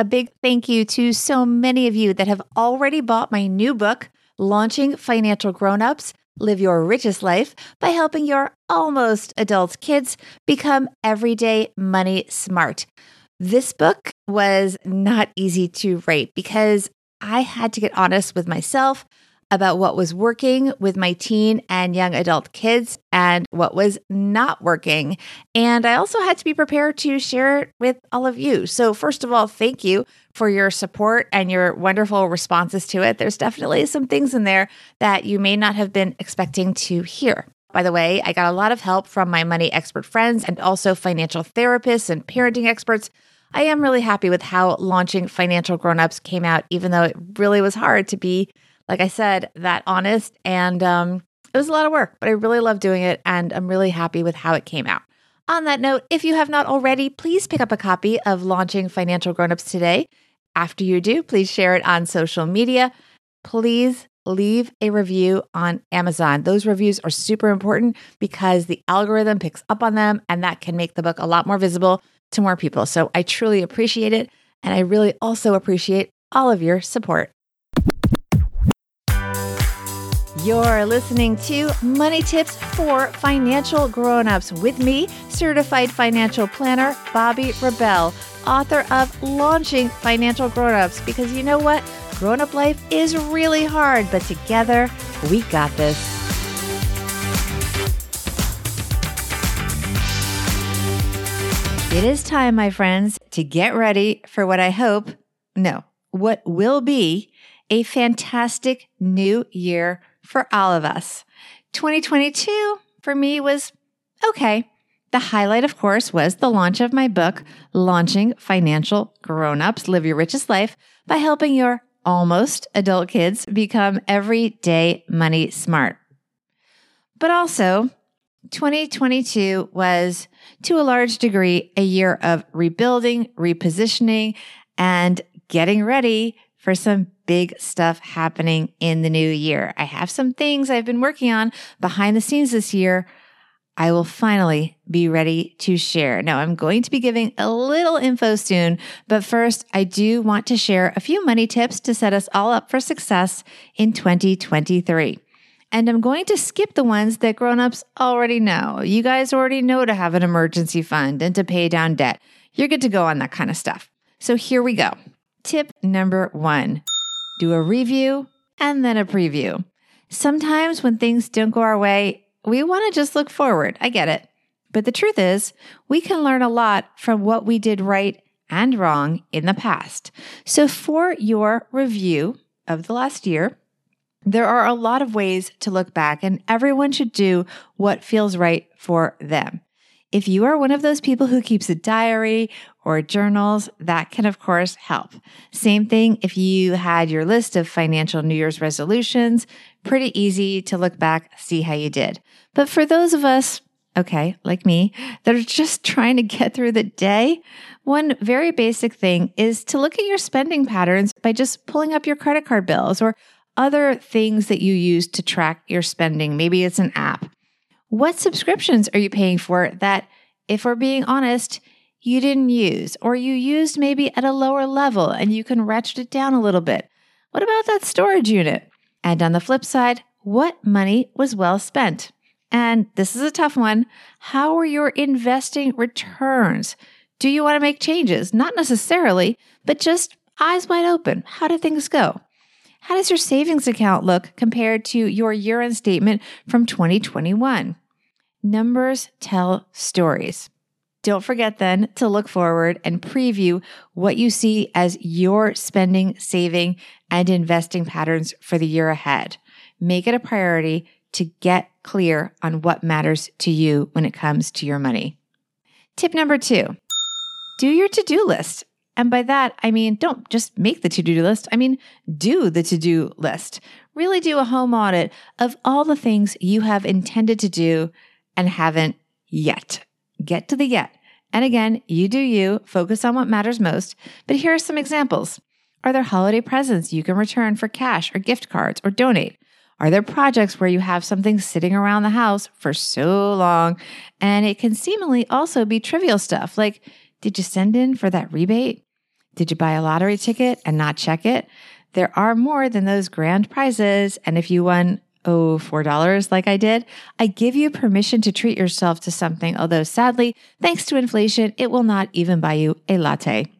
a big thank you to so many of you that have already bought my new book, Launching Financial Grownups Live Your Richest Life by helping your almost adult kids become everyday money smart. This book was not easy to write because I had to get honest with myself about what was working with my teen and young adult kids and what was not working. And I also had to be prepared to share it with all of you. So, first of all, thank you for your support and your wonderful responses to it. There's definitely some things in there that you may not have been expecting to hear. By the way, I got a lot of help from my money expert friends and also financial therapists and parenting experts. I am really happy with how launching Financial Grownups came out, even though it really was hard to be like I said, that honest. And um, it was a lot of work, but I really love doing it. And I'm really happy with how it came out. On that note, if you have not already, please pick up a copy of Launching Financial Grownups today. After you do, please share it on social media. Please leave a review on Amazon. Those reviews are super important because the algorithm picks up on them and that can make the book a lot more visible to more people. So I truly appreciate it. And I really also appreciate all of your support. You're listening to Money Tips for Financial Grownups with me, certified financial planner Bobbi Rebell, author of Launching Financial Grownups. Because you know what? Grown up life is really hard, but together we got this. It is time, my friends, to get ready for what I hope, no, what will be a fantastic new year for all of us. 2022 for me was okay. The highlight, of course, was the launch of my book, Launching Financial Grown Ups Live Your Richest Life by helping your almost adult kids become everyday money smart. But also, 2022 was, to a large degree, a year of rebuilding, repositioning, and getting ready for some big stuff happening in the new year. I have some things I've been working on behind the scenes this year. I will finally be ready to share. Now, I'm going to be giving a little info soon, but first, I do want to share a few money tips to set us all up for success in 2023. And I'm going to skip the ones that grown-ups already know. You guys already know to have an emergency fund and to pay down debt. You're good to go on that kind of stuff. So here we go. Tip number one do a review and then a preview. Sometimes when things don't go our way, we want to just look forward. I get it. But the truth is, we can learn a lot from what we did right and wrong in the past. So for your review of the last year, there are a lot of ways to look back, and everyone should do what feels right for them. If you are one of those people who keeps a diary or journals, that can, of course, help. Same thing if you had your list of financial New Year's resolutions, pretty easy to look back, see how you did. But for those of us, okay, like me, that are just trying to get through the day, one very basic thing is to look at your spending patterns by just pulling up your credit card bills or other things that you use to track your spending. Maybe it's an app. What subscriptions are you paying for that, if we're being honest, you didn't use, or you used maybe at a lower level and you can ratchet it down a little bit? What about that storage unit? And on the flip side, what money was well spent? And this is a tough one. How are your investing returns? Do you want to make changes? Not necessarily, but just eyes wide open. How do things go? How does your savings account look compared to your year end statement from 2021? Numbers tell stories. Don't forget then to look forward and preview what you see as your spending, saving, and investing patterns for the year ahead. Make it a priority to get clear on what matters to you when it comes to your money. Tip number two do your to do list. And by that, I mean, don't just make the to do list. I mean, do the to do list. Really do a home audit of all the things you have intended to do and haven't yet. Get to the yet. And again, you do you, focus on what matters most. But here are some examples. Are there holiday presents you can return for cash or gift cards or donate? Are there projects where you have something sitting around the house for so long and it can seemingly also be trivial stuff like, did you send in for that rebate? Did you buy a lottery ticket and not check it? There are more than those grand prizes. And if you won, oh, $4 like I did, I give you permission to treat yourself to something. Although sadly, thanks to inflation, it will not even buy you a latte.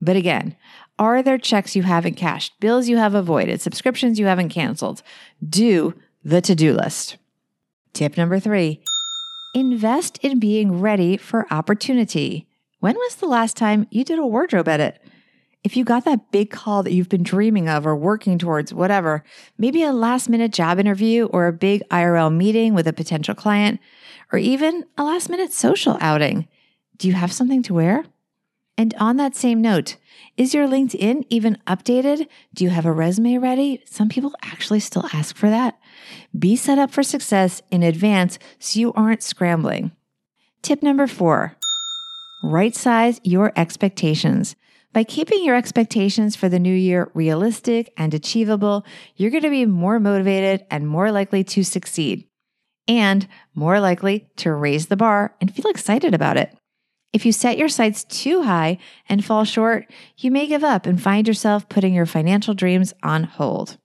But again, are there checks you haven't cashed, bills you have avoided, subscriptions you haven't canceled? Do the to do list. Tip number three invest in being ready for opportunity. When was the last time you did a wardrobe edit? If you got that big call that you've been dreaming of or working towards, whatever, maybe a last minute job interview or a big IRL meeting with a potential client, or even a last minute social outing, do you have something to wear? And on that same note, is your LinkedIn even updated? Do you have a resume ready? Some people actually still ask for that. Be set up for success in advance so you aren't scrambling. Tip number four right size your expectations. By keeping your expectations for the new year realistic and achievable, you're going to be more motivated and more likely to succeed, and more likely to raise the bar and feel excited about it. If you set your sights too high and fall short, you may give up and find yourself putting your financial dreams on hold.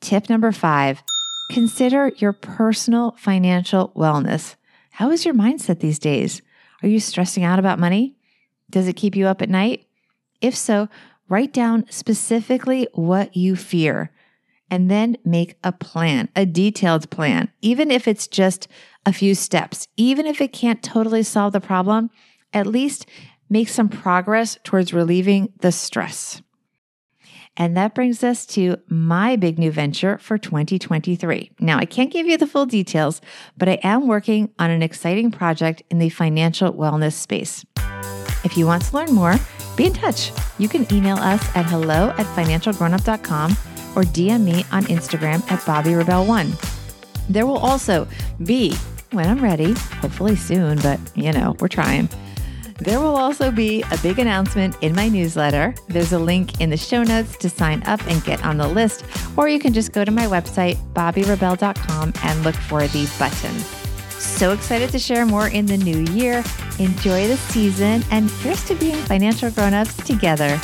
Tip number five consider your personal financial wellness. How is your mindset these days? Are you stressing out about money? Does it keep you up at night? If so, write down specifically what you fear and then make a plan, a detailed plan, even if it's just a few steps, even if it can't totally solve the problem at least make some progress towards relieving the stress. And that brings us to my big new venture for 2023. Now, I can't give you the full details, but I am working on an exciting project in the financial wellness space. If you want to learn more, be in touch. You can email us at hello at financialgrownup.com or DM me on Instagram at Bobbi Rebell1. There will also be, when I'm ready, hopefully soon, but you know, we're trying there will also be a big announcement in my newsletter. There's a link in the show notes to sign up and get on the list, or you can just go to my website, bobbirebell.com, and look for the button. So excited to share more in the new year. Enjoy the season, and here's to being financial grown-ups together.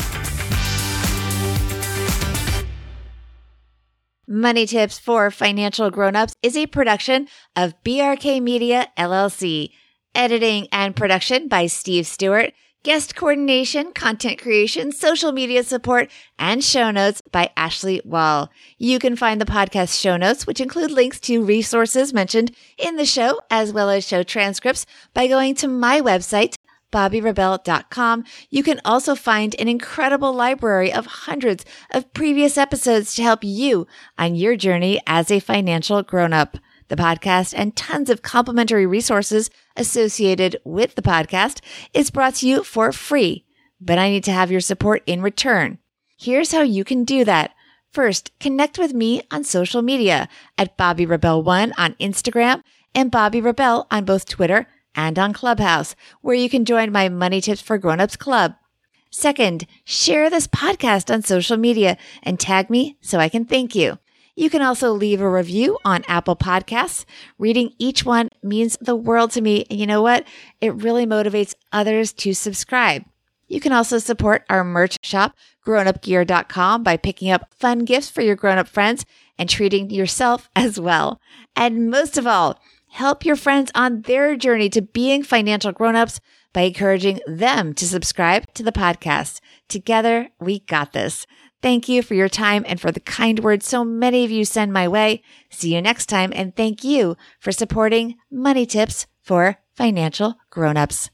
Money Tips for Financial Grown-ups is a production of BRK Media LLC. Editing and production by Steve Stewart. Guest coordination, content creation, social media support, and show notes by Ashley Wall. You can find the podcast show notes, which include links to resources mentioned in the show, as well as show transcripts by going to my website, bobbirebell.com. You can also find an incredible library of hundreds of previous episodes to help you on your journey as a financial grown up. The podcast and tons of complimentary resources associated with the podcast is brought to you for free, but I need to have your support in return. Here's how you can do that. First, connect with me on social media at Bobbi Rebell1 on Instagram and Bobbi Rebell on both Twitter and on Clubhouse, where you can join my Money Tips for Grownups Club. Second, share this podcast on social media and tag me so I can thank you. You can also leave a review on Apple Podcasts. Reading each one means the world to me. And you know what? It really motivates others to subscribe. You can also support our merch shop, grownupgear.com, by picking up fun gifts for your grown up friends and treating yourself as well. And most of all, help your friends on their journey to being financial grown-ups by encouraging them to subscribe to the podcast. Together, we got this. Thank you for your time and for the kind words so many of you send my way. See you next time and thank you for supporting Money Tips for Financial Grown-ups.